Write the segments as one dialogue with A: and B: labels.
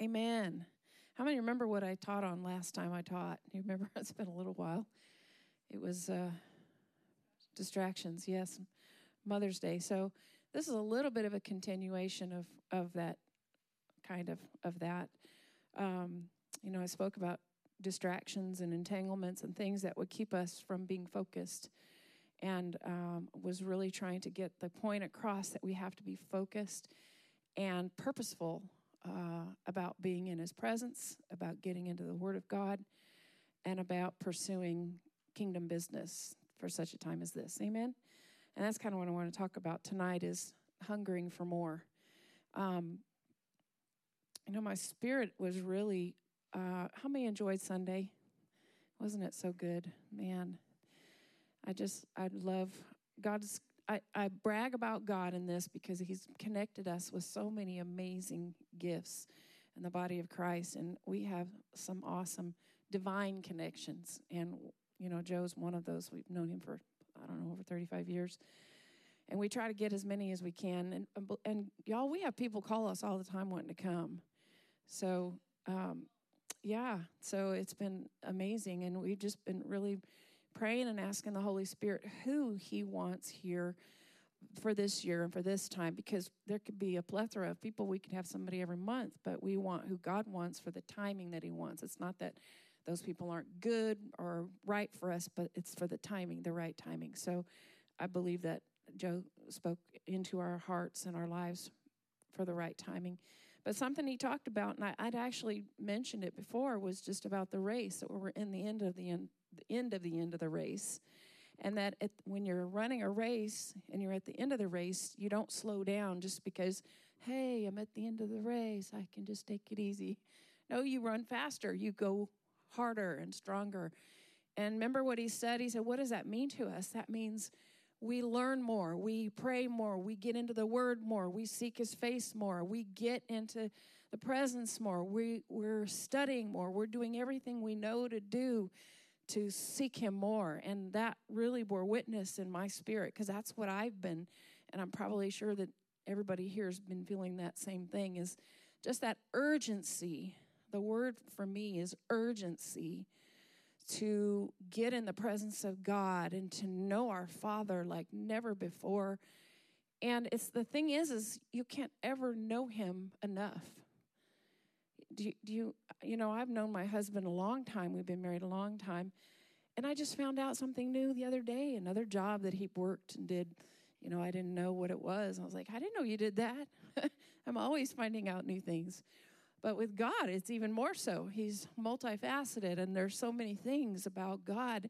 A: Amen. How many remember what I taught on last time I taught? You remember? It's been a little while. It was uh, distractions, yes, Mother's Day. So this is a little bit of a continuation of, of that kind of of that. Um, you know, I spoke about distractions and entanglements and things that would keep us from being focused and um, was really trying to get the point across that we have to be focused and purposeful uh, about being in His presence, about getting into the Word of God, and about pursuing kingdom business for such a time as this. Amen. And that's kind of what I want to talk about tonight is hungering for more. Um, you know, my spirit was really. Uh, how many enjoyed Sunday? Wasn't it so good, man? I just, I love God's, I, I brag about God in this because He's connected us with so many amazing gifts in the body of Christ. And we have some awesome divine connections. And, you know, Joe's one of those. We've known him for, I don't know, over 35 years. And we try to get as many as we can. And, and y'all, we have people call us all the time wanting to come. So, um, yeah, so it's been amazing. And we've just been really praying and asking the Holy Spirit who He wants here for this year and for this time because there could be a plethora of people. We could have somebody every month, but we want who God wants for the timing that He wants. It's not that those people aren't good or right for us, but it's for the timing, the right timing. So I believe that Joe spoke into our hearts and our lives for the right timing. But something he talked about, and I, would actually mentioned it before, was just about the race that we're in the end of the end, the end of the end of the race. And that it, when you're running a race and you're at the end of the race, you don't slow down just because, hey, I'm at the end of the race. I can just take it easy. No, you run faster. You go harder and stronger. And remember what he said? He said, What does that mean to us? That means we learn more, we pray more, we get into the word more, we seek his face more, we get into the presence more, we, we're studying more, we're doing everything we know to do to seek him more. And that really bore witness in my spirit because that's what I've been. And I'm probably sure that everybody here has been feeling that same thing is just that urgency. The word for me is urgency to get in the presence of God and to know our Father like never before. And it's the thing is, is you can't ever know Him enough do you, do you, you know, I've known my husband a long time. We've been married a long time. And I just found out something new the other day, another job that he worked and did. You know, I didn't know what it was. I was like, I didn't know you did that. I'm always finding out new things. But with God, it's even more so. He's multifaceted, and there's so many things about God.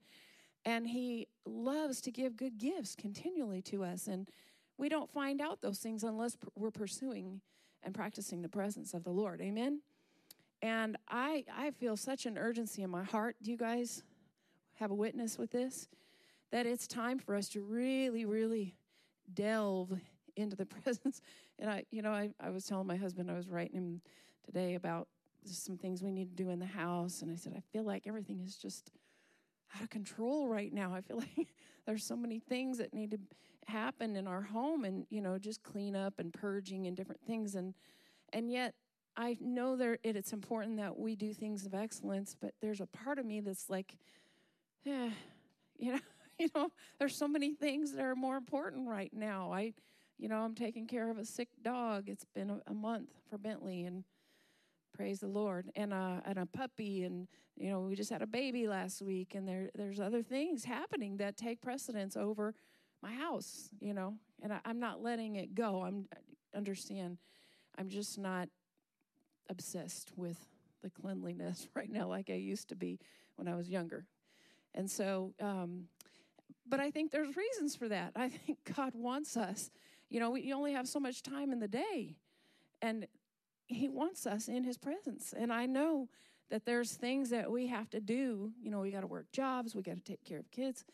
A: And He loves to give good gifts continually to us. And we don't find out those things unless we're pursuing and practicing the presence of the Lord. Amen? And I, I feel such an urgency in my heart. Do you guys have a witness with this? That it's time for us to really, really delve into the presence. And I, you know, I, I was telling my husband, I was writing him today about some things we need to do in the house. And I said, I feel like everything is just out of control right now. I feel like there's so many things that need to happen in our home and, you know, just clean up and purging and different things. And, and yet I know there it, it's important that we do things of excellence, but there's a part of me that's like, yeah, you know, you know, there's so many things that are more important right now. I, you know, I'm taking care of a sick dog. It's been a, a month for Bentley, and praise the Lord, and a and a puppy, and you know, we just had a baby last week, and there there's other things happening that take precedence over my house, you know, and I, I'm not letting it go. I'm understand. I'm just not obsessed with the cleanliness right now like I used to be when I was younger. And so, um, but I think there's reasons for that. I think God wants us. You know, we only have so much time in the day, and He wants us in His presence. And I know that there's things that we have to do. You know, we got to work jobs, we got to take care of kids,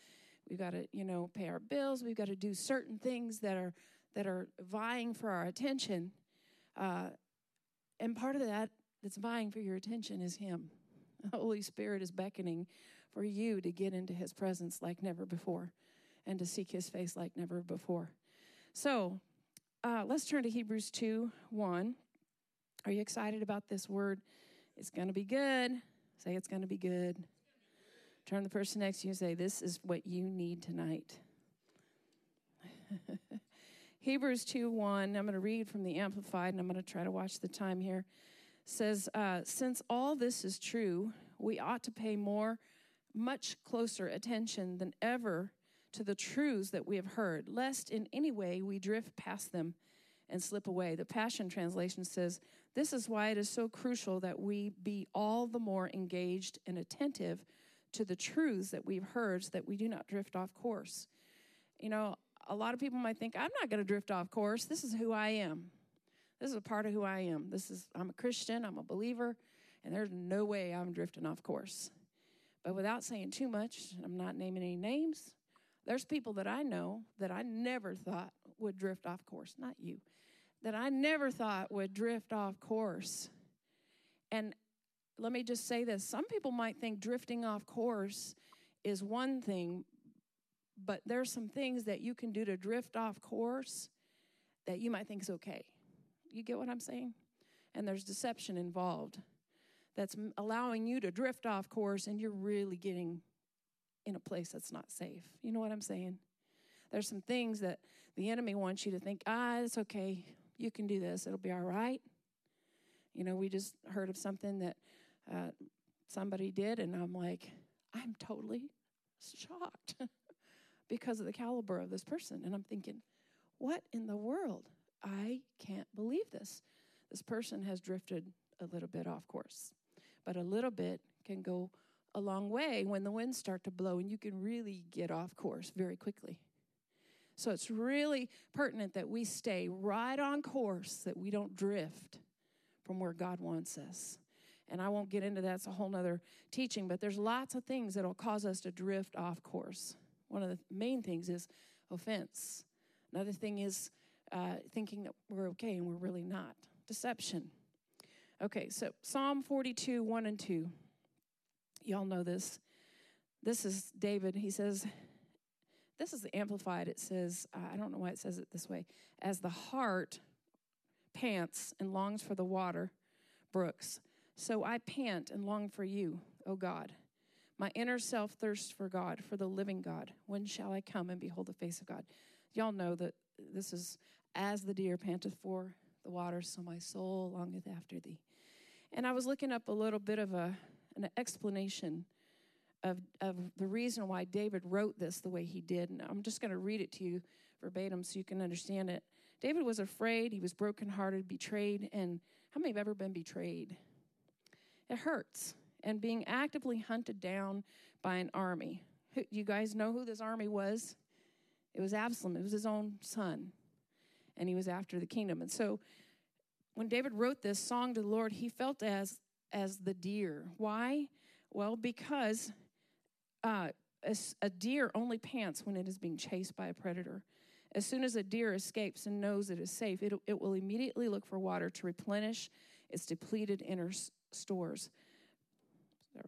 A: we've got to, you know, pay our bills, we've got to do certain things that are that are vying for our attention. Uh, and part of that that's vying for your attention is Him. The Holy Spirit is beckoning for you to get into His presence like never before and to seek His face like never before. So uh, let's turn to Hebrews 2 1. Are you excited about this word? It's going to be good. Say it's going to be good. Turn the person next to you and say, This is what you need tonight. Hebrews 2 1, I'm going to read from the Amplified and I'm going to try to watch the time here. Says, uh, Since all this is true, we ought to pay more, much closer attention than ever to the truths that we have heard, lest in any way we drift past them and slip away. The Passion Translation says, This is why it is so crucial that we be all the more engaged and attentive to the truths that we've heard so that we do not drift off course. You know, a lot of people might think, I'm not going to drift off course. This is who I am. This is a part of who I am. This is, I'm a Christian, I'm a believer, and there's no way I'm drifting off course. But without saying too much, I'm not naming any names. There's people that I know that I never thought would drift off course, not you, that I never thought would drift off course. And let me just say this some people might think drifting off course is one thing, but there's some things that you can do to drift off course that you might think is okay. You get what I'm saying? And there's deception involved that's allowing you to drift off course, and you're really getting in a place that's not safe. You know what I'm saying? There's some things that the enemy wants you to think, ah, it's okay. You can do this. It'll be all right. You know, we just heard of something that uh, somebody did, and I'm like, I'm totally shocked because of the caliber of this person. And I'm thinking, what in the world? I can't believe this. This person has drifted a little bit off course, but a little bit can go a long way when the winds start to blow and you can really get off course very quickly. So it's really pertinent that we stay right on course, that we don't drift from where God wants us. And I won't get into that, it's a whole nother teaching, but there's lots of things that'll cause us to drift off course. One of the main things is offense. Another thing is uh, thinking that we're okay and we're really not. Deception. Okay, so Psalm 42, 1 and 2. Y'all know this. This is David. He says, This is the Amplified. It says, uh, I don't know why it says it this way. As the heart pants and longs for the water brooks, so I pant and long for you, O God. My inner self thirsts for God, for the living God. When shall I come and behold the face of God? Y'all know that this is as the deer panteth for the water, so my soul longeth after thee. And I was looking up a little bit of a an explanation of, of the reason why David wrote this the way he did. And I'm just going to read it to you verbatim so you can understand it. David was afraid, he was brokenhearted, betrayed, and how many have ever been betrayed? It hurts. And being actively hunted down by an army. You guys know who this army was? It was Absalom, it was his own son. And he was after the kingdom. And so when David wrote this song to the Lord, he felt as as the deer. Why? Well, because uh, a, a deer only pants when it is being chased by a predator. As soon as a deer escapes and knows it is safe, it, it will immediately look for water to replenish its depleted inner stores.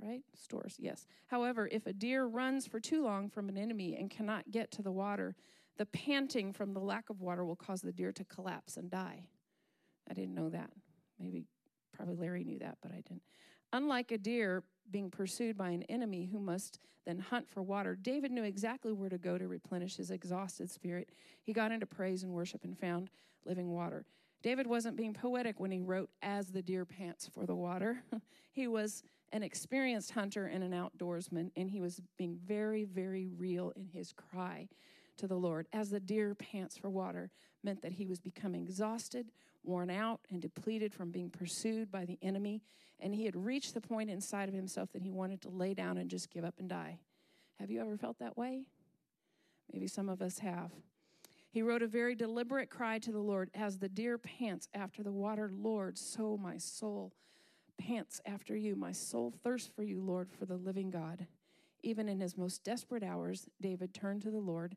A: Right? Stores, yes. However, if a deer runs for too long from an enemy and cannot get to the water, the panting from the lack of water will cause the deer to collapse and die. I didn't know that. Maybe Probably Larry knew that, but I didn't. Unlike a deer being pursued by an enemy who must then hunt for water, David knew exactly where to go to replenish his exhausted spirit. He got into praise and worship and found living water. David wasn't being poetic when he wrote, As the deer pants for the water. he was an experienced hunter and an outdoorsman, and he was being very, very real in his cry to the Lord. As the deer pants for water meant that he was becoming exhausted, worn out and depleted from being pursued by the enemy, and he had reached the point inside of himself that he wanted to lay down and just give up and die. Have you ever felt that way? Maybe some of us have. He wrote a very deliberate cry to the Lord As the deer pants after the water, Lord, so my soul pants after you. My soul thirsts for you, Lord, for the living God. Even in his most desperate hours, David turned to the Lord.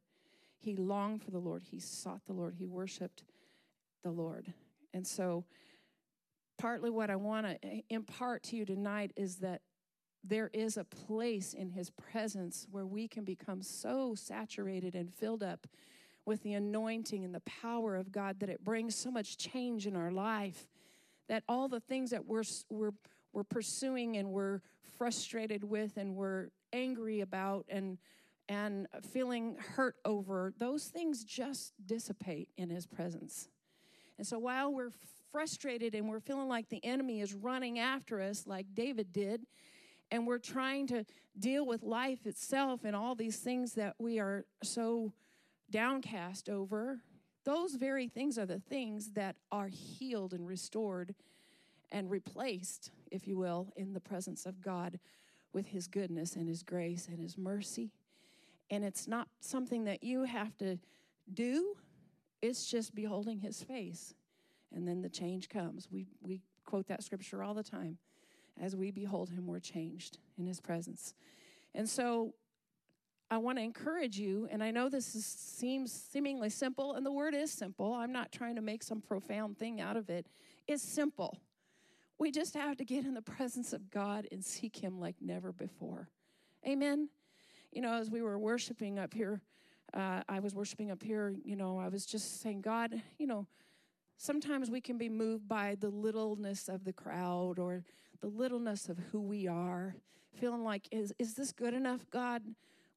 A: He longed for the Lord. He sought the Lord. He worshiped the Lord. And so, partly what I want to impart to you tonight is that there is a place in His presence where we can become so saturated and filled up with the anointing and the power of God that it brings so much change in our life that all the things that we're, we're, we're pursuing and we're frustrated with and we're angry about and, and feeling hurt over, those things just dissipate in His presence. And so while we're frustrated and we're feeling like the enemy is running after us, like David did, and we're trying to deal with life itself and all these things that we are so downcast over, those very things are the things that are healed and restored and replaced, if you will, in the presence of God with His goodness and His grace and His mercy. And it's not something that you have to do, it's just beholding His face. And then the change comes. We, we quote that scripture all the time. As we behold Him, we're changed in His presence. And so I want to encourage you, and I know this is, seems seemingly simple, and the word is simple. I'm not trying to make some profound thing out of it. It's simple. We just have to get in the presence of God and seek Him like never before. Amen. You know, as we were worshiping up here, uh, I was worshiping up here, you know, I was just saying, God, you know, sometimes we can be moved by the littleness of the crowd or the littleness of who we are, feeling like, is, is this good enough, God?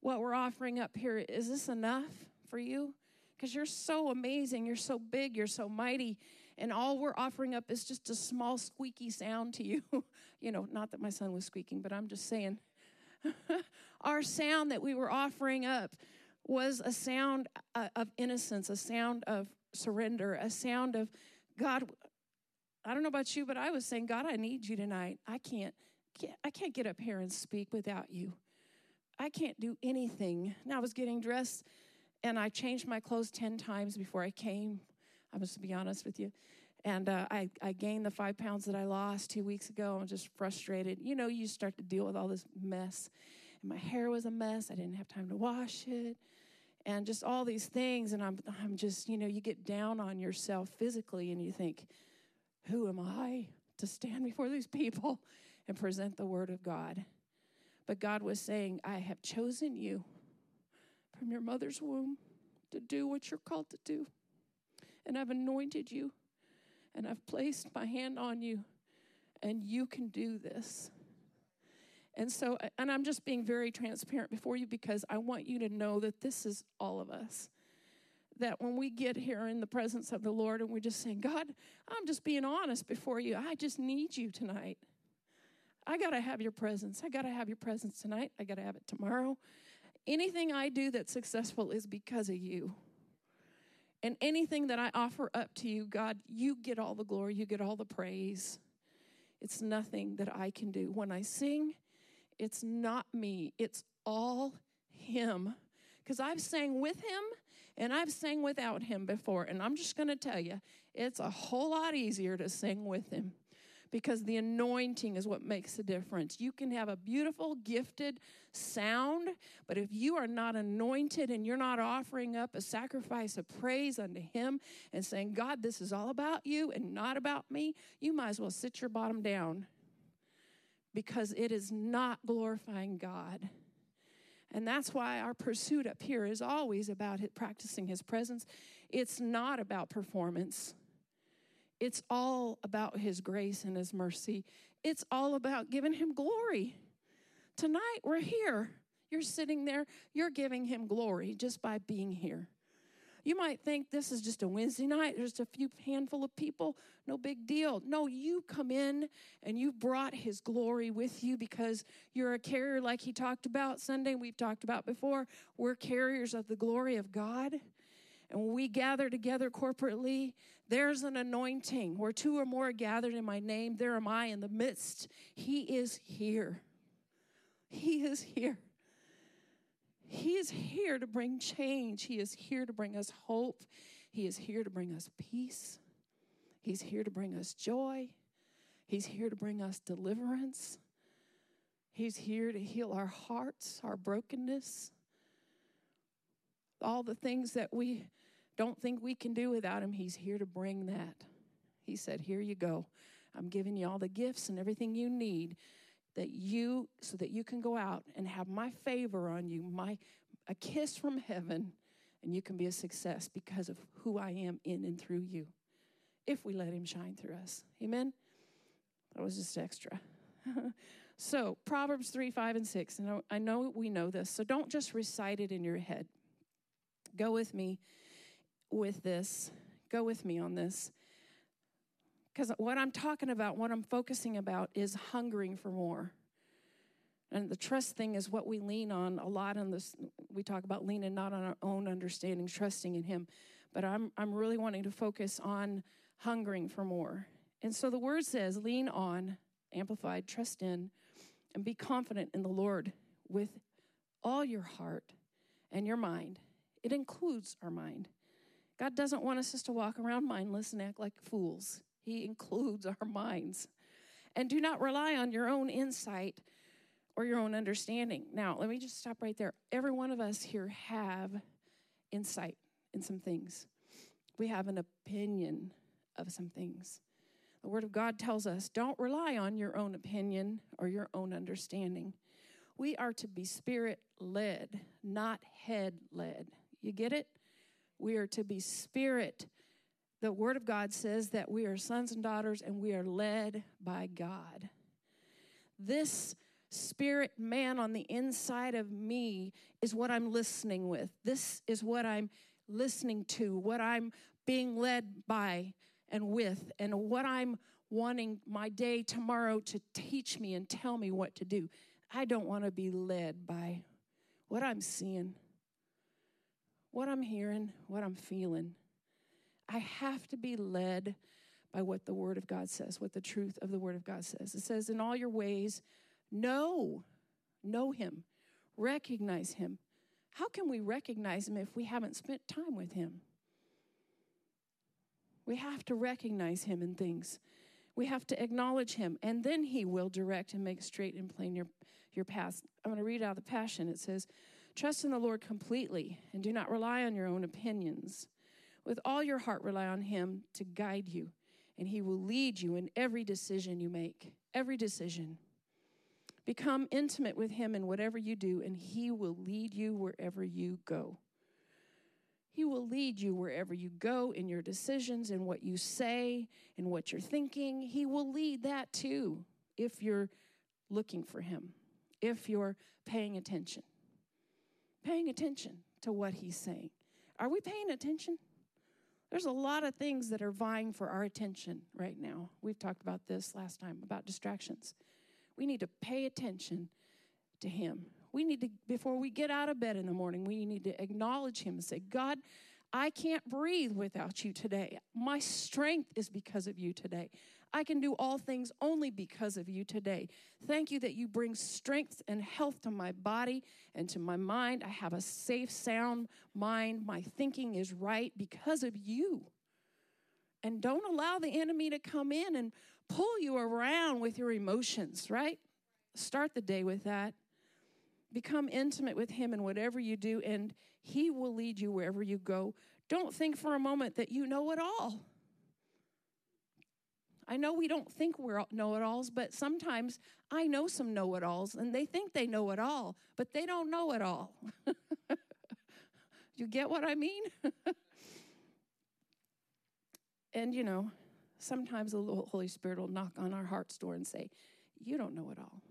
A: What we're offering up here, is this enough for you? Because you're so amazing, you're so big, you're so mighty, and all we're offering up is just a small squeaky sound to you. you know, not that my son was squeaking, but I'm just saying. Our sound that we were offering up was a sound uh, of innocence, a sound of surrender, a sound of God. I don't know about you, but I was saying, God, I need you tonight. I can't, I can't get up here and speak without you. I can't do anything. Now I was getting dressed and I changed my clothes 10 times before I came. I must be honest with you. And uh, I, I gained the five pounds that I lost two weeks ago. I'm just frustrated. You know, you start to deal with all this mess. And my hair was a mess. I didn't have time to wash it. And just all these things. And I'm, I'm just, you know, you get down on yourself physically and you think, who am I to stand before these people and present the word of God? But God was saying, I have chosen you from your mother's womb to do what you're called to do. And I've anointed you, and I've placed my hand on you, and you can do this. And so, and I'm just being very transparent before you because I want you to know that this is all of us. That when we get here in the presence of the Lord and we're just saying, God, I'm just being honest before you, I just need you tonight. I got to have your presence. I got to have your presence tonight. I got to have it tomorrow. Anything I do that's successful is because of you. And anything that I offer up to you, God, you get all the glory, you get all the praise. It's nothing that I can do. When I sing, it's not me, it's all Him. Because I've sang with Him and I've sang without Him before. And I'm just going to tell you, it's a whole lot easier to sing with Him because the anointing is what makes the difference. You can have a beautiful, gifted sound, but if you are not anointed and you're not offering up a sacrifice of praise unto Him and saying, God, this is all about you and not about me, you might as well sit your bottom down because it is not glorifying God. And that's why our pursuit up here is always about practicing His presence. It's not about performance. It's all about His grace and His mercy. It's all about giving Him glory. Tonight, we're here. You're sitting there, you're giving Him glory just by being here. You might think this is just a Wednesday night, there's a few handful of people, no big deal. No, you come in and you brought his glory with you because you're a carrier, like he talked about Sunday, we've talked about before. We're carriers of the glory of God. And when we gather together corporately, there's an anointing. Where two or more are gathered in my name, there am I in the midst. He is here. He is here. He is here to bring change. He is here to bring us hope. He is here to bring us peace. He's here to bring us joy. He's here to bring us deliverance. He's here to heal our hearts, our brokenness, all the things that we don't think we can do without him. He's here to bring that. He said, Here you go. I'm giving you all the gifts and everything you need that you so that you can go out and have my favor on you, my a kiss from heaven, and you can be a success because of who I am in and through you. If we let him shine through us. Amen. That was just extra. so, Proverbs 3, 5, and 6. And I know we know this, so don't just recite it in your head. Go with me with this. Go with me on this. Because what I'm talking about, what I'm focusing about, is hungering for more. And the trust thing is what we lean on a lot in this. We talk about leaning not on our own understanding, trusting in Him. But I'm, I'm really wanting to focus on hungering for more. And so the word says, lean on, amplified, trust in, and be confident in the Lord with all your heart and your mind. It includes our mind. God doesn't want us just to walk around mindless and act like fools. He includes our minds. And do not rely on your own insight or your own understanding. Now, let me just stop right there. Every one of us here have insight in some things. We have an opinion of some things. The Word of God tells us don't rely on your own opinion or your own understanding. We are to be spirit led, not head led. You get it? We are to be spirit. The Word of God says that we are sons and daughters and we are led by God. This spirit man on the inside of me is what I'm listening with. This is what I'm listening to, what I'm being led by and with, and what I'm wanting my day tomorrow to teach me and tell me what to do. I don't want to be led by what I'm seeing, what I'm hearing, what I'm feeling. I have to be led by what the Word of God says, what the truth of the Word of God says. It says, In all your ways, know, know Him, recognize Him. How can we recognize Him if we haven't spent time with Him? We have to recognize Him in things. We have to acknowledge Him, and then He will direct and make straight and plain your, your path. I'm going to read out the Passion. It says, Trust in the Lord completely and do not rely on your own opinions. With all your heart, rely on Him to guide you, and He will lead you in every decision you make. Every decision. Become intimate with Him in whatever you do, and He will lead you wherever you go. He will lead you wherever you go in your decisions, in what you say, in what you're thinking. He will lead that too if you're looking for Him, if you're paying attention. Paying attention to what He's saying. Are we paying attention? There's a lot of things that are vying for our attention right now. We've talked about this last time about distractions. We need to pay attention to Him. We need to, before we get out of bed in the morning, we need to acknowledge Him and say, God, I can't breathe without you today. My strength is because of you today. I can do all things only because of you today. Thank you that you bring strength and health to my body and to my mind. I have a safe, sound mind. My thinking is right because of you. And don't allow the enemy to come in and pull you around with your emotions, right? Start the day with that. Become intimate with Him in whatever you do, and He will lead you wherever you go. Don't think for a moment that you know it all. I know we don't think we're know it alls, but sometimes I know some know it alls, and they think they know it all, but they don't know it all. you get what I mean? and you know, sometimes the Holy Spirit will knock on our heart's door and say, You don't know it all.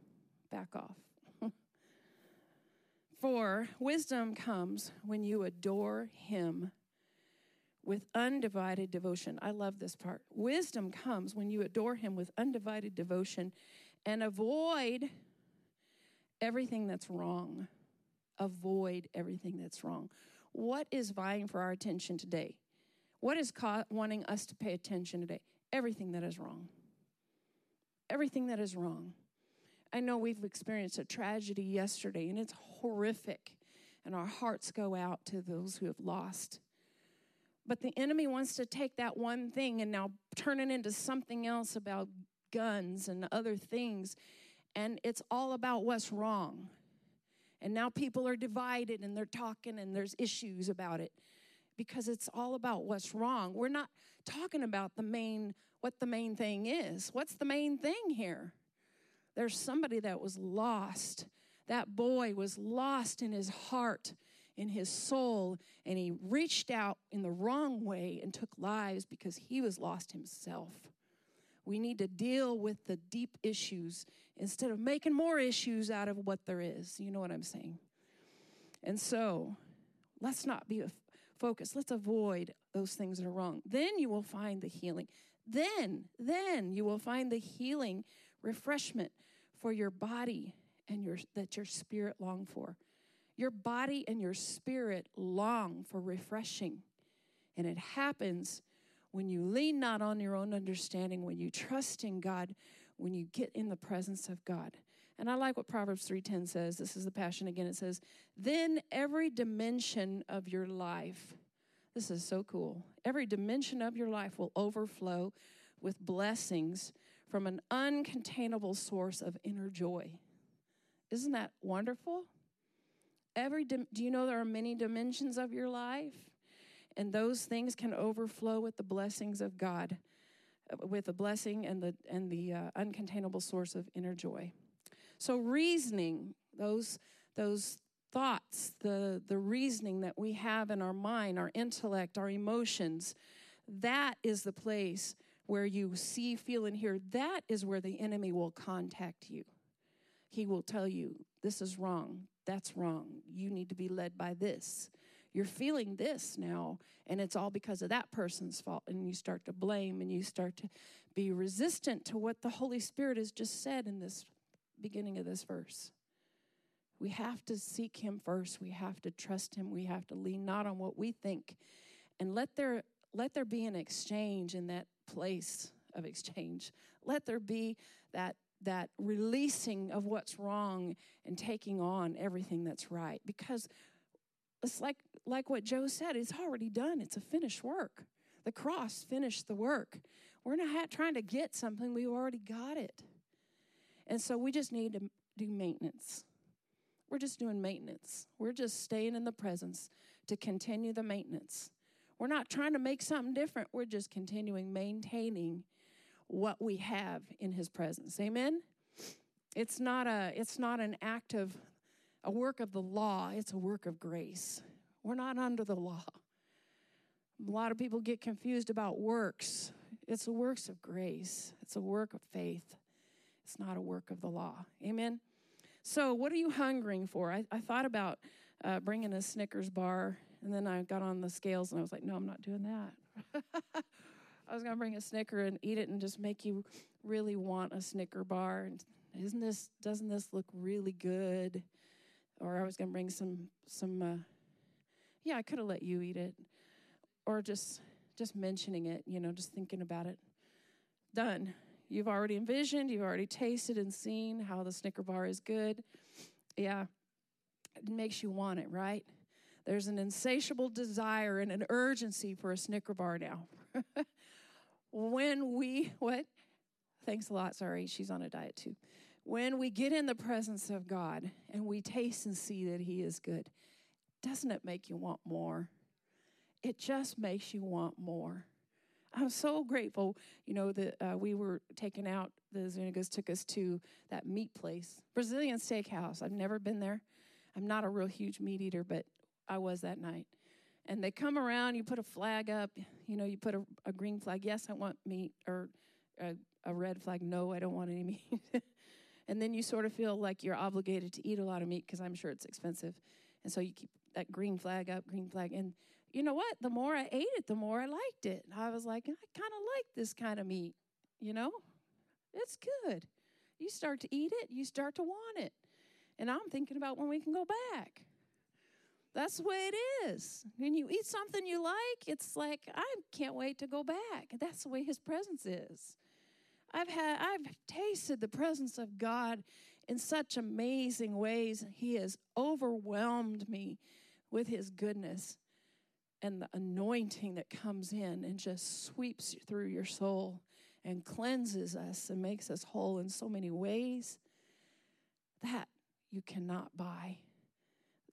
A: Back off. For wisdom comes when you adore Him with undivided devotion. I love this part. Wisdom comes when you adore Him with undivided devotion and avoid everything that's wrong. Avoid everything that's wrong. What is vying for our attention today? What is ca- wanting us to pay attention today? Everything that is wrong. Everything that is wrong. I know we've experienced a tragedy yesterday, and it's horrific, and our hearts go out to those who have lost. But the enemy wants to take that one thing and now turn it into something else about guns and other things, and it's all about what's wrong. And now people are divided and they're talking and there's issues about it because it's all about what's wrong. We're not talking about the main what the main thing is. What's the main thing here? There's somebody that was lost. That boy was lost in his heart, in his soul, and he reached out in the wrong way and took lives because he was lost himself. We need to deal with the deep issues instead of making more issues out of what there is. You know what I'm saying? And so, let's not be focused. Let's avoid those things that are wrong. Then you will find the healing. Then, then you will find the healing refreshment for your body and your that your spirit long for. Your body and your spirit long for refreshing. And it happens when you lean not on your own understanding, when you trust in God, when you get in the presence of God. And I like what Proverbs 3:10 says. This is the passion again. It says, "Then every dimension of your life this is so cool. Every dimension of your life will overflow with blessings from an uncontainable source of inner joy. Isn't that wonderful? Every do you know there are many dimensions of your life? And those things can overflow with the blessings of God, with the blessing and the and the uh, uncontainable source of inner joy. So reasoning, those those thoughts, the, the reasoning that we have in our mind, our intellect, our emotions, that is the place where you see, feel, and hear. That is where the enemy will contact you. He will tell you, this is wrong, that's wrong, you need to be led by this. You're feeling this now, and it's all because of that person's fault. And you start to blame and you start to be resistant to what the Holy Spirit has just said in this beginning of this verse. We have to seek Him first. We have to trust Him. We have to lean not on what we think. And let there, let there be an exchange in that place of exchange. Let there be that, that releasing of what's wrong and taking on everything that's right. Because it's like, like what Joe said, it's already done, it's a finished work. The cross finished the work. We're not trying to get something, we already got it. And so we just need to do maintenance. We're just doing maintenance. We're just staying in the presence to continue the maintenance. We're not trying to make something different. We're just continuing maintaining what we have in his presence. Amen. It's not a it's not an act of a work of the law, it's a work of grace. We're not under the law. A lot of people get confused about works. It's a works of grace. It's a work of faith. It's not a work of the law. Amen. So, what are you hungering for? I, I thought about uh, bringing a Snickers bar, and then I got on the scales and I was like, no, I'm not doing that. I was going to bring a Snicker and eat it and just make you really want a Snicker bar. And isn't this, doesn't this look really good? Or I was going to bring some, some, uh, yeah, I could have let you eat it. Or just, just mentioning it, you know, just thinking about it. Done. You've already envisioned, you've already tasted and seen how the Snicker bar is good. Yeah, it makes you want it, right? There's an insatiable desire and an urgency for a Snicker bar now. when we, what? Thanks a lot. Sorry, she's on a diet too. When we get in the presence of God and we taste and see that He is good, doesn't it make you want more? It just makes you want more. I'm so grateful, you know, that uh, we were taken out, the Zunigas took us to that meat place, Brazilian steakhouse. I've never been there. I'm not a real huge meat eater, but I was that night. And they come around, you put a flag up, you know, you put a, a green flag, yes, I want meat, or a, a red flag, no, I don't want any meat. and then you sort of feel like you're obligated to eat a lot of meat because I'm sure it's expensive. And so you keep that green flag up, green flag. And you know what? The more I ate it, the more I liked it. I was like, I kind of like this kind of meat, you know? It's good. You start to eat it, you start to want it. And I'm thinking about when we can go back. That's the way it is. When you eat something you like, it's like I can't wait to go back. That's the way his presence is. I've had I've tasted the presence of God in such amazing ways. He has overwhelmed me with his goodness and the anointing that comes in and just sweeps through your soul and cleanses us and makes us whole in so many ways that you cannot buy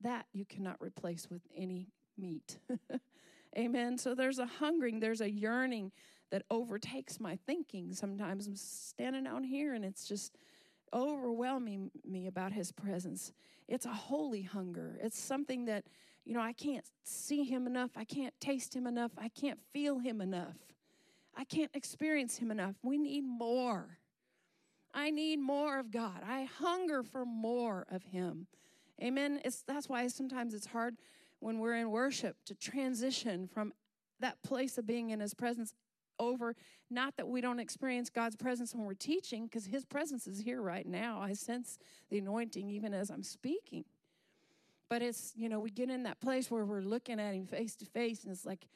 A: that you cannot replace with any meat amen so there's a hungering there's a yearning that overtakes my thinking sometimes i'm standing out here and it's just overwhelming me about his presence it's a holy hunger it's something that you know, I can't see him enough. I can't taste him enough. I can't feel him enough. I can't experience Him enough. We need more. I need more of God. I hunger for more of Him. Amen. It's, that's why sometimes it's hard when we're in worship to transition from that place of being in His presence over. Not that we don't experience God's presence when we're teaching, because His presence is here right now. I sense the anointing even as I'm speaking. But it's, you know, we get in that place where we're looking at Him face to face, and it's like,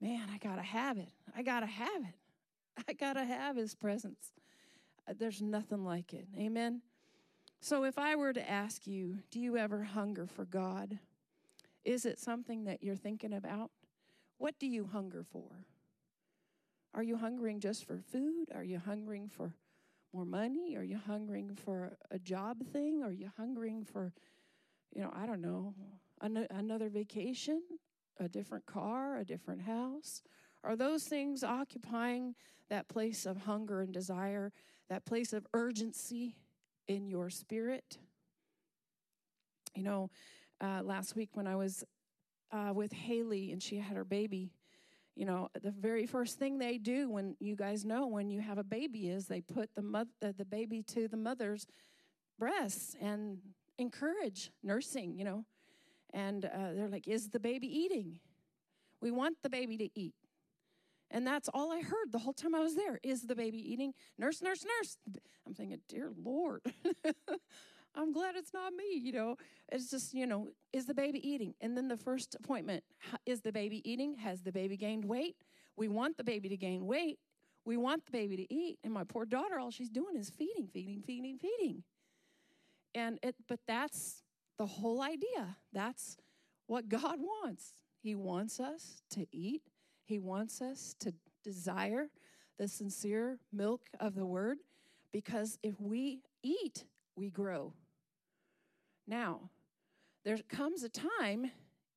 A: man, I got to have it. I got to have it. I got to have His presence. Uh, there's nothing like it. Amen. So if I were to ask you, do you ever hunger for God? Is it something that you're thinking about? What do you hunger for? Are you hungering just for food? Are you hungering for more money? Are you hungering for a job thing? Are you hungering for, you know, I don't know, an- another vacation, a different car, a different house? Are those things occupying that place of hunger and desire, that place of urgency in your spirit? You know, uh, last week when I was uh, with Haley and she had her baby, you know, the very first thing they do when you guys know when you have a baby is they put the mother, the baby to the mother's breasts and encourage nursing, you know. And uh, they're like, "Is the baby eating? We want the baby to eat." And that's all I heard the whole time I was there. Is the baby eating? Nurse, nurse, nurse. I'm thinking, dear Lord, I'm glad it's not me, you know. It's just, you know, is the baby eating? And then the first appointment, is the baby eating? Has the baby gained weight? We want the baby to gain weight. We want the baby to eat. And my poor daughter, all she's doing is feeding, feeding, feeding, feeding. And it, but that's the whole idea. That's what God wants. He wants us to eat he wants us to desire the sincere milk of the word because if we eat, we grow. Now, there comes a time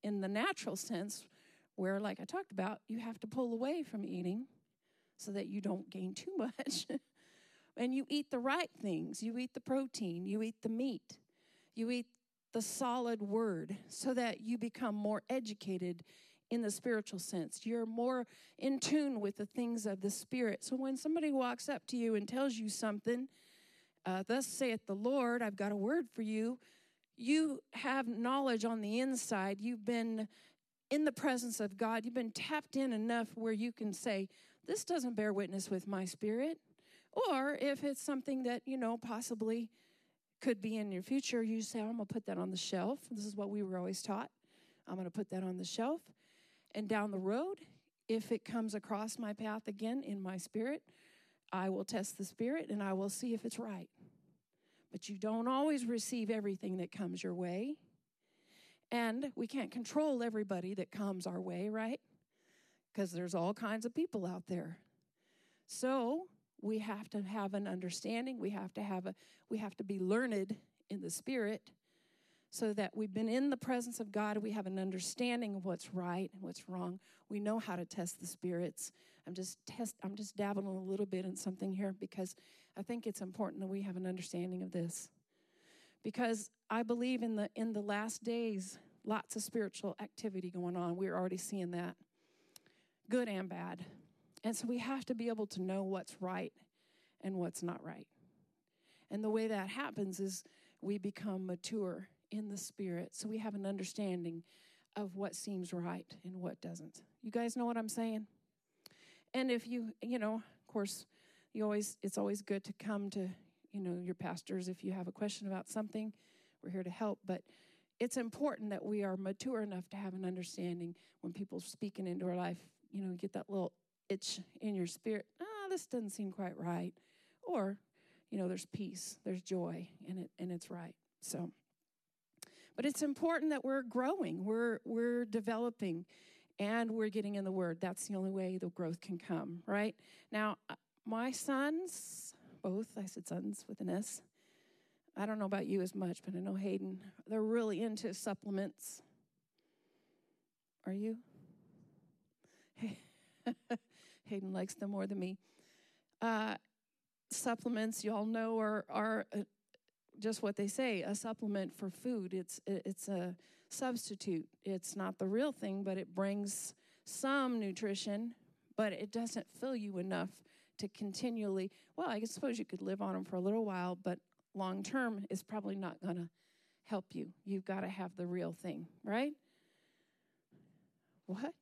A: in the natural sense where, like I talked about, you have to pull away from eating so that you don't gain too much. and you eat the right things. You eat the protein, you eat the meat, you eat the solid word so that you become more educated in the spiritual sense. You're more in tune with the things of the Spirit. So when somebody walks up to you and tells you something, uh, thus saith the Lord, I've got a word for you, you have knowledge on the inside. You've been in the presence of God. You've been tapped in enough where you can say, This doesn't bear witness with my spirit. Or if it's something that, you know, possibly could be in your future, you say, I'm going to put that on the shelf. This is what we were always taught. I'm going to put that on the shelf. And down the road, if it comes across my path again in my spirit, I will test the spirit and I will see if it's right. But you don't always receive everything that comes your way. And we can't control everybody that comes our way, right? Because there's all kinds of people out there. So we have to have an understanding. We have to have a we have to be learned in the spirit so that we've been in the presence of God. We have an understanding of what's right and what's wrong. We know how to test the spirits. I'm just test. I'm just dabbling a little bit in something here because I think it's important that we have an understanding of this. Because I believe in the in the last days, lots of spiritual activity going on. We're already seeing that, good and bad, and so we have to be able to know what's right and what's not right. And the way that happens is we become mature in the Spirit so we have an understanding of what seems right and what doesn't. You guys know what I'm saying? And if you, you know, of course, you always, it's always good to come to, you know, your pastors if you have a question about something. We're here to help, but it's important that we are mature enough to have an understanding when people speaking into our life, you know, you get that little itch in your spirit. Ah, oh, this doesn't seem quite right. Or, you know, there's peace, there's joy, and it and it's right. So but it's important that we're growing, we're, we're developing, and we're getting in the Word. That's the only way the growth can come, right? Now, uh, my sons, both, I said sons with an S, I don't know about you as much, but I know Hayden, they're really into supplements. Are you? Hayden likes them more than me. Uh, supplements, y'all know, are, are uh, just what they say a supplement for food it's it's a substitute it's not the real thing but it brings some nutrition but it doesn't fill you enough to continually, well, I suppose you could live on them for a little while, but long term is probably not going to help you. You've got to have the real thing, right? What?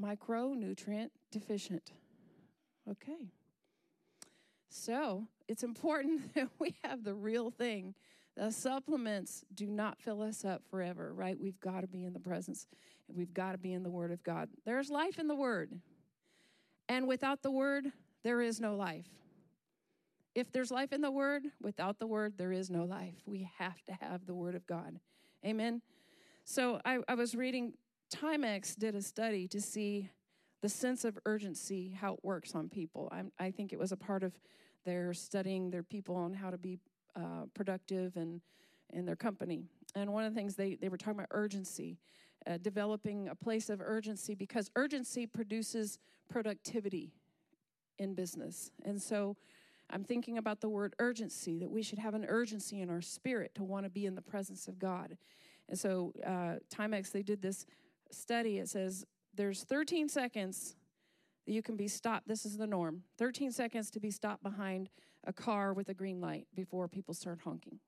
A: Micronutrient deficient. Okay. So it's important that we have the real thing. The supplements do not fill us up forever, right? We've got to be in the presence. And we've got to be in the Word of God. There's life in the Word. And without the Word, there is no life. If there's life in the Word, without the Word, there is no life. We have to have the Word of God. Amen. So I, I was reading, Timex did a study to see the sense of urgency, how it works on people. I, I think it was a part of their studying their people on how to be uh, productive and in their company. And one of the things they, they were talking about urgency, uh, developing a place of urgency because urgency produces productivity in business. And so I'm thinking about the word urgency, that we should have an urgency in our spirit to want to be in the presence of God. And so, uh, Timex, they did this study. It says there's 13 seconds you can be stopped. This is the norm 13 seconds to be stopped behind a car with a green light before people start honking.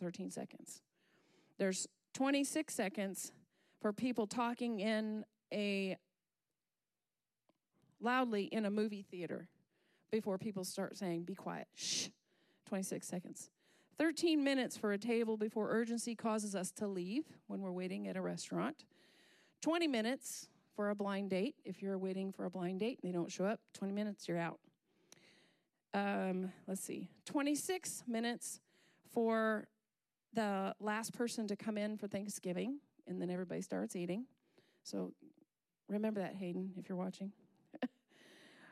A: 13 seconds. There's 26 seconds for people talking in a loudly in a movie theater before people start saying, be quiet. Shh. 26 seconds. 13 minutes for a table before urgency causes us to leave when we're waiting at a restaurant. 20 minutes for a blind date. If you're waiting for a blind date and they don't show up, 20 minutes, you're out. Um, let's see, 26 minutes for the last person to come in for Thanksgiving, and then everybody starts eating. So remember that, Hayden, if you're watching.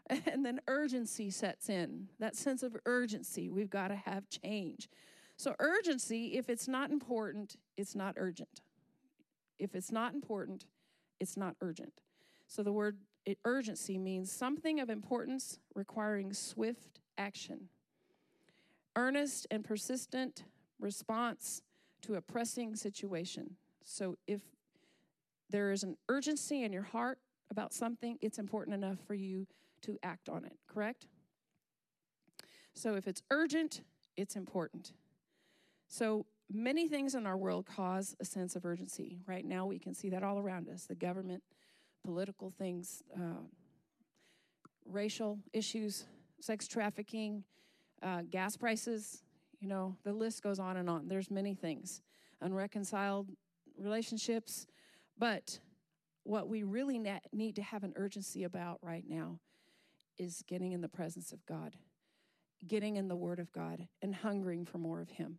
A: and then urgency sets in that sense of urgency. We've got to have change. So, urgency, if it's not important, it's not urgent. If it's not important, it's not urgent. So, the word urgency means something of importance requiring swift action, earnest and persistent response to a pressing situation. So, if there is an urgency in your heart about something, it's important enough for you to act on it, correct? So if it's urgent, it's important. So many things in our world cause a sense of urgency. Right now, we can see that all around us the government, political things, uh, racial issues, sex trafficking, uh, gas prices, you know, the list goes on and on. There's many things, unreconciled relationships. But what we really need to have an urgency about right now is getting in the presence of God, getting in the Word of God, and hungering for more of Him.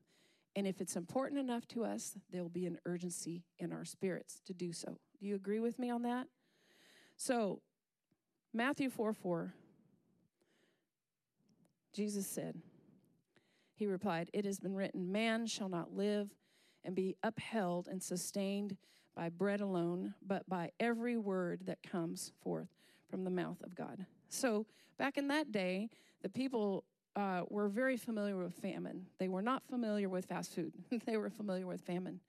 A: And if it's important enough to us, there'll be an urgency in our spirits to do so. Do you agree with me on that? So, Matthew 4 4, Jesus said, He replied, It has been written, Man shall not live and be upheld and sustained by bread alone, but by every word that comes forth from the mouth of God. So back in that day, the people uh, were very familiar with famine. They were not familiar with fast food, they were familiar with famine.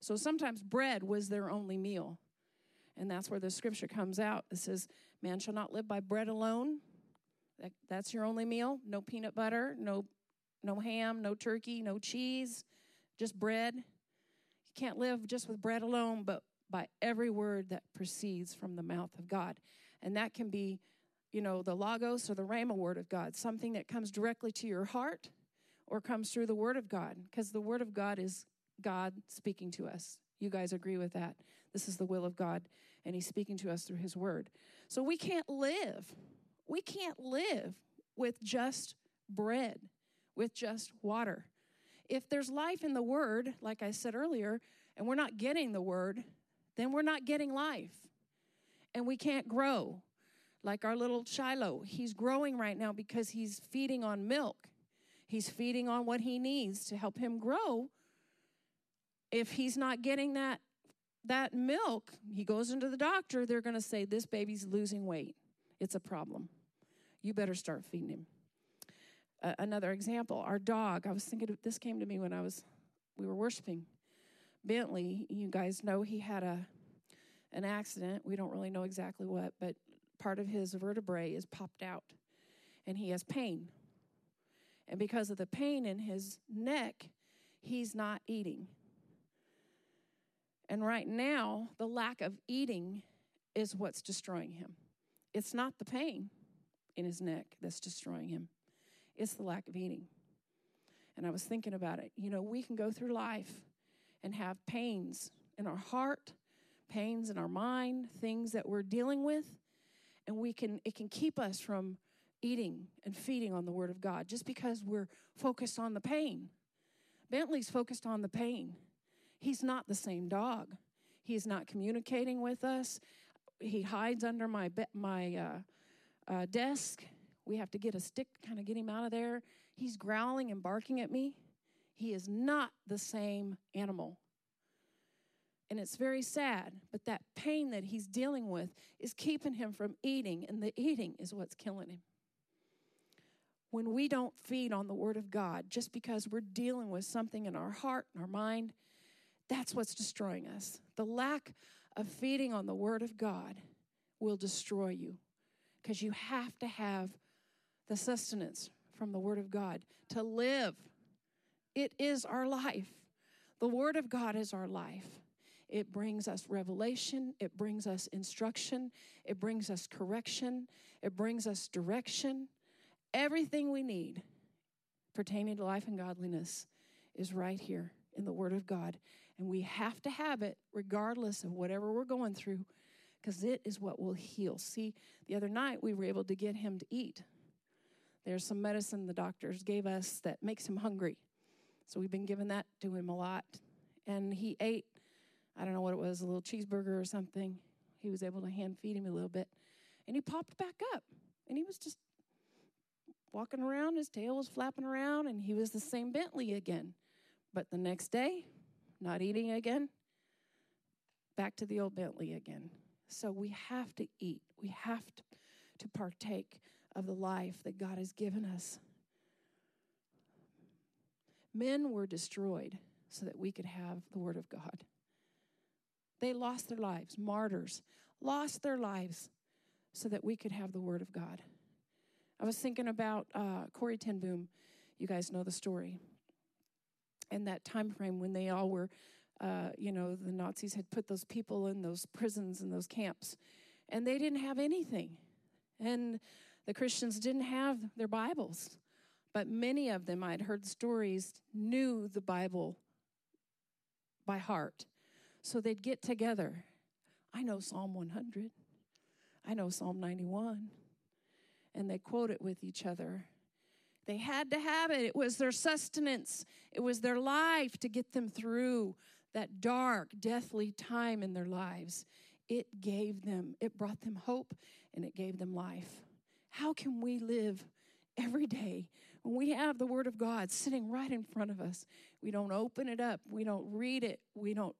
A: So sometimes bread was their only meal. And that's where the scripture comes out. It says, Man shall not live by bread alone. That, that's your only meal. No peanut butter, no, no ham, no turkey, no cheese, just bread. You can't live just with bread alone, but by every word that proceeds from the mouth of God. And that can be you know, the Logos or the Rhema word of God, something that comes directly to your heart or comes through the word of God, because the word of God is God speaking to us. You guys agree with that? This is the will of God, and He's speaking to us through His word. So we can't live, we can't live with just bread, with just water. If there's life in the word, like I said earlier, and we're not getting the word, then we're not getting life. And we can't grow like our little Shiloh. He's growing right now because he's feeding on milk. He's feeding on what he needs to help him grow. If he's not getting that that milk, he goes into the doctor, they're going to say this baby's losing weight. It's a problem. You better start feeding him. Uh, another example, our dog. I was thinking this came to me when I was we were worshiping. Bentley, you guys know he had a an accident. We don't really know exactly what, but part of his vertebrae is popped out and he has pain. And because of the pain in his neck, he's not eating. And right now, the lack of eating is what's destroying him. It's not the pain in his neck that's destroying him, it's the lack of eating. And I was thinking about it. You know, we can go through life and have pains in our heart, pains in our mind, things that we're dealing with, and we can it can keep us from eating and feeding on the word of God just because we're focused on the pain. Bentley's focused on the pain. He's not the same dog. He's not communicating with us. He hides under my my uh, uh, desk. We have to get a stick, kind of get him out of there. He's growling and barking at me. He is not the same animal. And it's very sad, but that pain that he's dealing with is keeping him from eating, and the eating is what's killing him. When we don't feed on the Word of God, just because we're dealing with something in our heart and our mind, that's what's destroying us. The lack of feeding on the Word of God will destroy you because you have to have the sustenance from the Word of God to live. It is our life. The Word of God is our life. It brings us revelation, it brings us instruction, it brings us correction, it brings us direction. Everything we need pertaining to life and godliness is right here in the Word of God. And we have to have it regardless of whatever we're going through because it is what will heal. See, the other night we were able to get him to eat. There's some medicine the doctors gave us that makes him hungry. So we've been giving that to him a lot. And he ate I don't know what it was, a little cheeseburger or something. He was able to hand feed him a little bit. And he popped back up. And he was just walking around, his tail was flapping around, and he was the same Bentley again. But the next day, not eating again, back to the old Bentley again. So we have to eat. We have to, to partake of the life that God has given us. Men were destroyed so that we could have the Word of God. They lost their lives, martyrs, lost their lives so that we could have the Word of God. I was thinking about uh, Corrie ten Boom. You guys know the story. And that time frame when they all were, uh, you know, the Nazis had put those people in those prisons and those camps, and they didn't have anything. And the Christians didn't have their Bibles. But many of them, I'd heard stories, knew the Bible by heart. So they'd get together. I know Psalm 100. I know Psalm 91. And they quote it with each other. They had to have it. It was their sustenance, it was their life to get them through that dark, deathly time in their lives. It gave them, it brought them hope, and it gave them life. How can we live every day when we have the Word of God sitting right in front of us? We don't open it up, we don't read it, we don't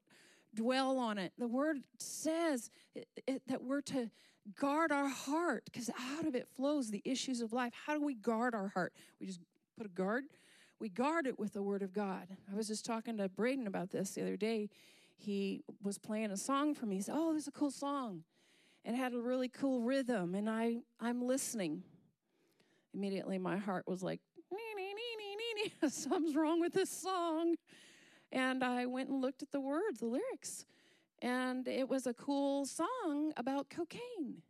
A: dwell on it. The word says it, it, that we're to guard our heart because out of it flows the issues of life. How do we guard our heart? We just put a guard. We guard it with the word of God. I was just talking to Braden about this the other day. He was playing a song for me. He said, "Oh, this is a cool song." It had a really cool rhythm, and I I'm listening. Immediately, my heart was like, nee, nee, nee, nee, nee. "Something's wrong with this song." And I went and looked at the words, the lyrics, and it was a cool song about cocaine.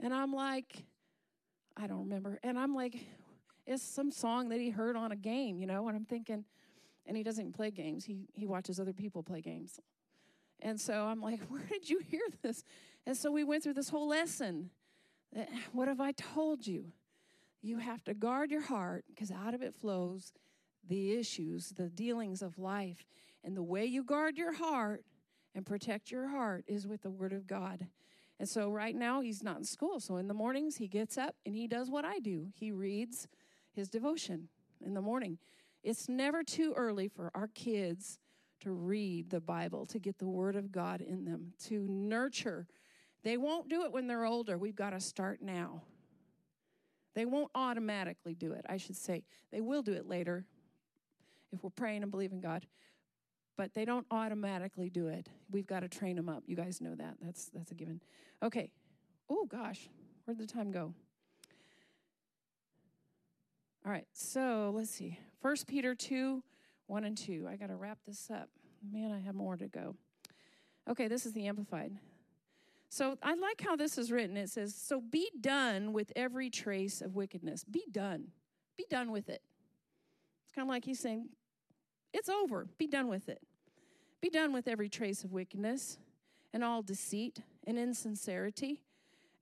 A: And I'm like, I don't remember. And I'm like, it's some song that he heard on a game, you know, and I'm thinking, and he doesn't play games, he, he watches other people play games. And so I'm like, where did you hear this? And so we went through this whole lesson. What have I told you? You have to guard your heart because out of it flows the issues, the dealings of life. And the way you guard your heart and protect your heart is with the Word of God. And so right now he's not in school. So in the mornings he gets up and he does what I do. He reads his devotion in the morning. It's never too early for our kids to read the Bible, to get the Word of God in them, to nurture. They won't do it when they're older. We've got to start now. They won't automatically do it, I should say. They will do it later, if we're praying and believing God. But they don't automatically do it. We've got to train them up. You guys know that. That's that's a given. Okay. Oh gosh, where'd the time go? All right, so let's see. First Peter 2, 1 and 2. I got to wrap this up. Man, I have more to go. Okay, this is the Amplified. So I like how this is written. It says, So be done with every trace of wickedness. Be done. Be done with it. Kind of like he's saying, It's over. Be done with it. Be done with every trace of wickedness and all deceit and insincerity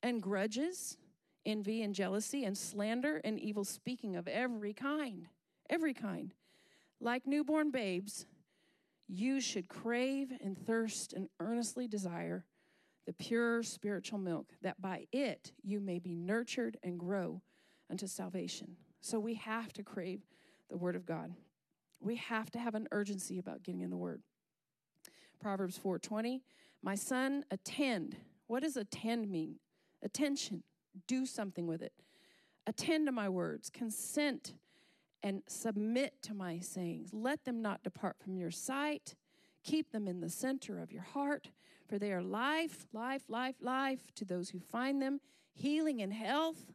A: and grudges, envy and jealousy and slander and evil speaking of every kind. Every kind. Like newborn babes, you should crave and thirst and earnestly desire the pure spiritual milk, that by it you may be nurtured and grow unto salvation. So we have to crave the Word of God. We have to have an urgency about getting in the Word. Proverbs 4:20, my son, attend. What does attend mean? Attention. Do something with it. Attend to my words. Consent and submit to my sayings. Let them not depart from your sight. Keep them in the center of your heart, for they are life, life, life, life to those who find them, healing and health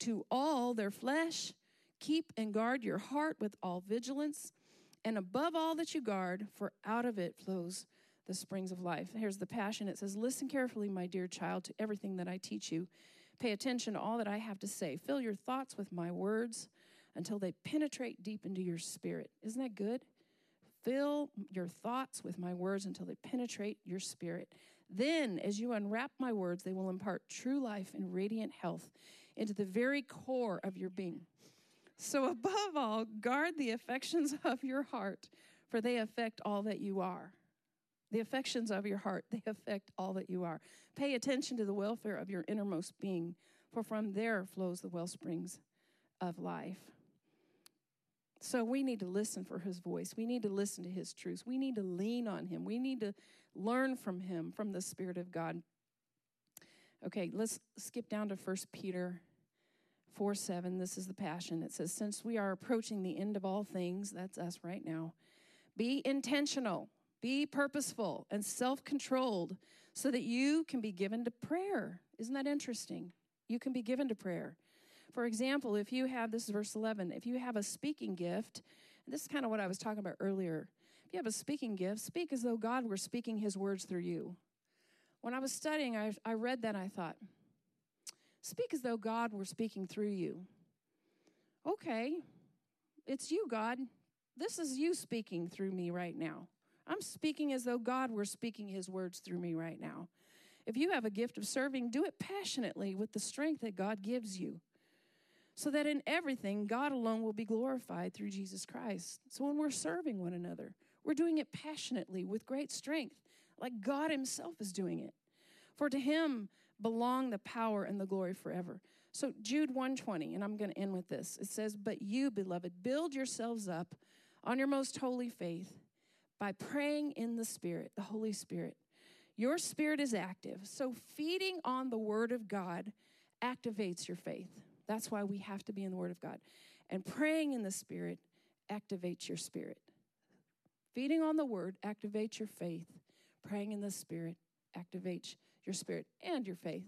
A: to all their flesh. Keep and guard your heart with all vigilance, and above all that you guard, for out of it flows the springs of life. Here's the passion it says, Listen carefully, my dear child, to everything that I teach you. Pay attention to all that I have to say. Fill your thoughts with my words until they penetrate deep into your spirit. Isn't that good? Fill your thoughts with my words until they penetrate your spirit. Then, as you unwrap my words, they will impart true life and radiant health into the very core of your being. So, above all, guard the affections of your heart, for they affect all that you are. The affections of your heart, they affect all that you are. Pay attention to the welfare of your innermost being, for from there flows the well springs of life. So we need to listen for his voice. We need to listen to his truths. We need to lean on him. We need to learn from him, from the Spirit of God. Okay, let's skip down to 1 Peter 4 7. This is the passion. It says, Since we are approaching the end of all things, that's us right now, be intentional, be purposeful, and self controlled so that you can be given to prayer. Isn't that interesting? You can be given to prayer. For example, if you have, this is verse 11, if you have a speaking gift, and this is kind of what I was talking about earlier. If you have a speaking gift, speak as though God were speaking his words through you. When I was studying, I, I read that I thought, speak as though God were speaking through you. Okay, it's you, God. This is you speaking through me right now. I'm speaking as though God were speaking his words through me right now. If you have a gift of serving, do it passionately with the strength that God gives you so that in everything God alone will be glorified through Jesus Christ. So when we're serving one another, we're doing it passionately with great strength, like God Himself is doing it. For to Him belong the power and the glory forever. So Jude 120, and I'm going to end with this. It says, But you, beloved, build yourselves up on your most holy faith by praying in the Spirit, the Holy Spirit. Your spirit is active. So feeding on the Word of God activates your faith. That's why we have to be in the Word of God. And praying in the Spirit activates your spirit. Feeding on the Word activates your faith. Praying in the Spirit activates your spirit and your faith.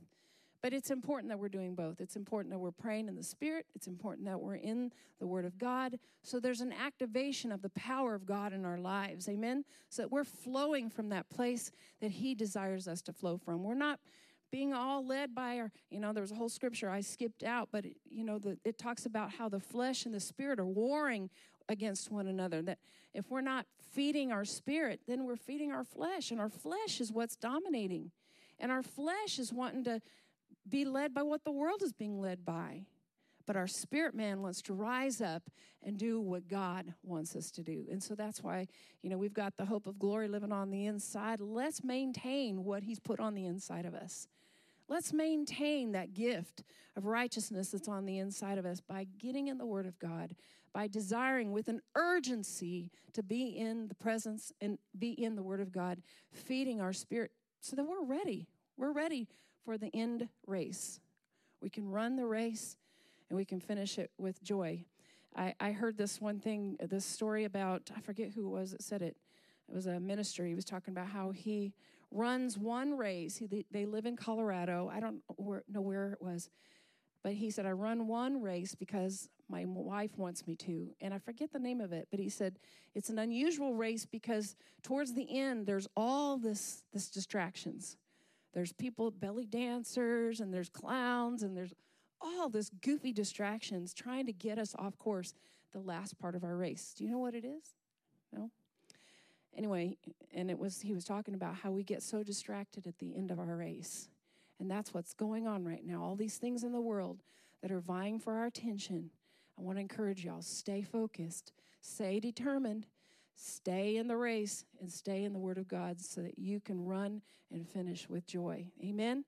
A: But it's important that we're doing both. It's important that we're praying in the Spirit. It's important that we're in the Word of God. So there's an activation of the power of God in our lives. Amen? So that we're flowing from that place that He desires us to flow from. We're not being all led by our, you know, there was a whole scripture I skipped out, but, it, you know, the, it talks about how the flesh and the spirit are warring against one another. That if we're not feeding our spirit, then we're feeding our flesh, and our flesh is what's dominating. And our flesh is wanting to be led by what the world is being led by. But our spirit man wants to rise up and do what God wants us to do. And so that's why, you know, we've got the hope of glory living on the inside. Let's maintain what He's put on the inside of us. Let's maintain that gift of righteousness that's on the inside of us by getting in the Word of God, by desiring with an urgency to be in the presence and be in the Word of God, feeding our spirit so that we're ready. We're ready for the end race. We can run the race and we can finish it with joy. I, I heard this one thing, this story about, I forget who it was that said it. It was a minister. He was talking about how he runs one race. He, they live in Colorado. I don't know where it was, but he said, I run one race because my wife wants me to. And I forget the name of it, but he said, it's an unusual race because towards the end, there's all this, this distractions. There's people, belly dancers, and there's clowns, and there's all this goofy distractions trying to get us off course the last part of our race. Do you know what it is? No? Anyway, and it was he was talking about how we get so distracted at the end of our race. And that's what's going on right now. All these things in the world that are vying for our attention. I want to encourage y'all stay focused, stay determined, stay in the race, and stay in the Word of God so that you can run and finish with joy. Amen.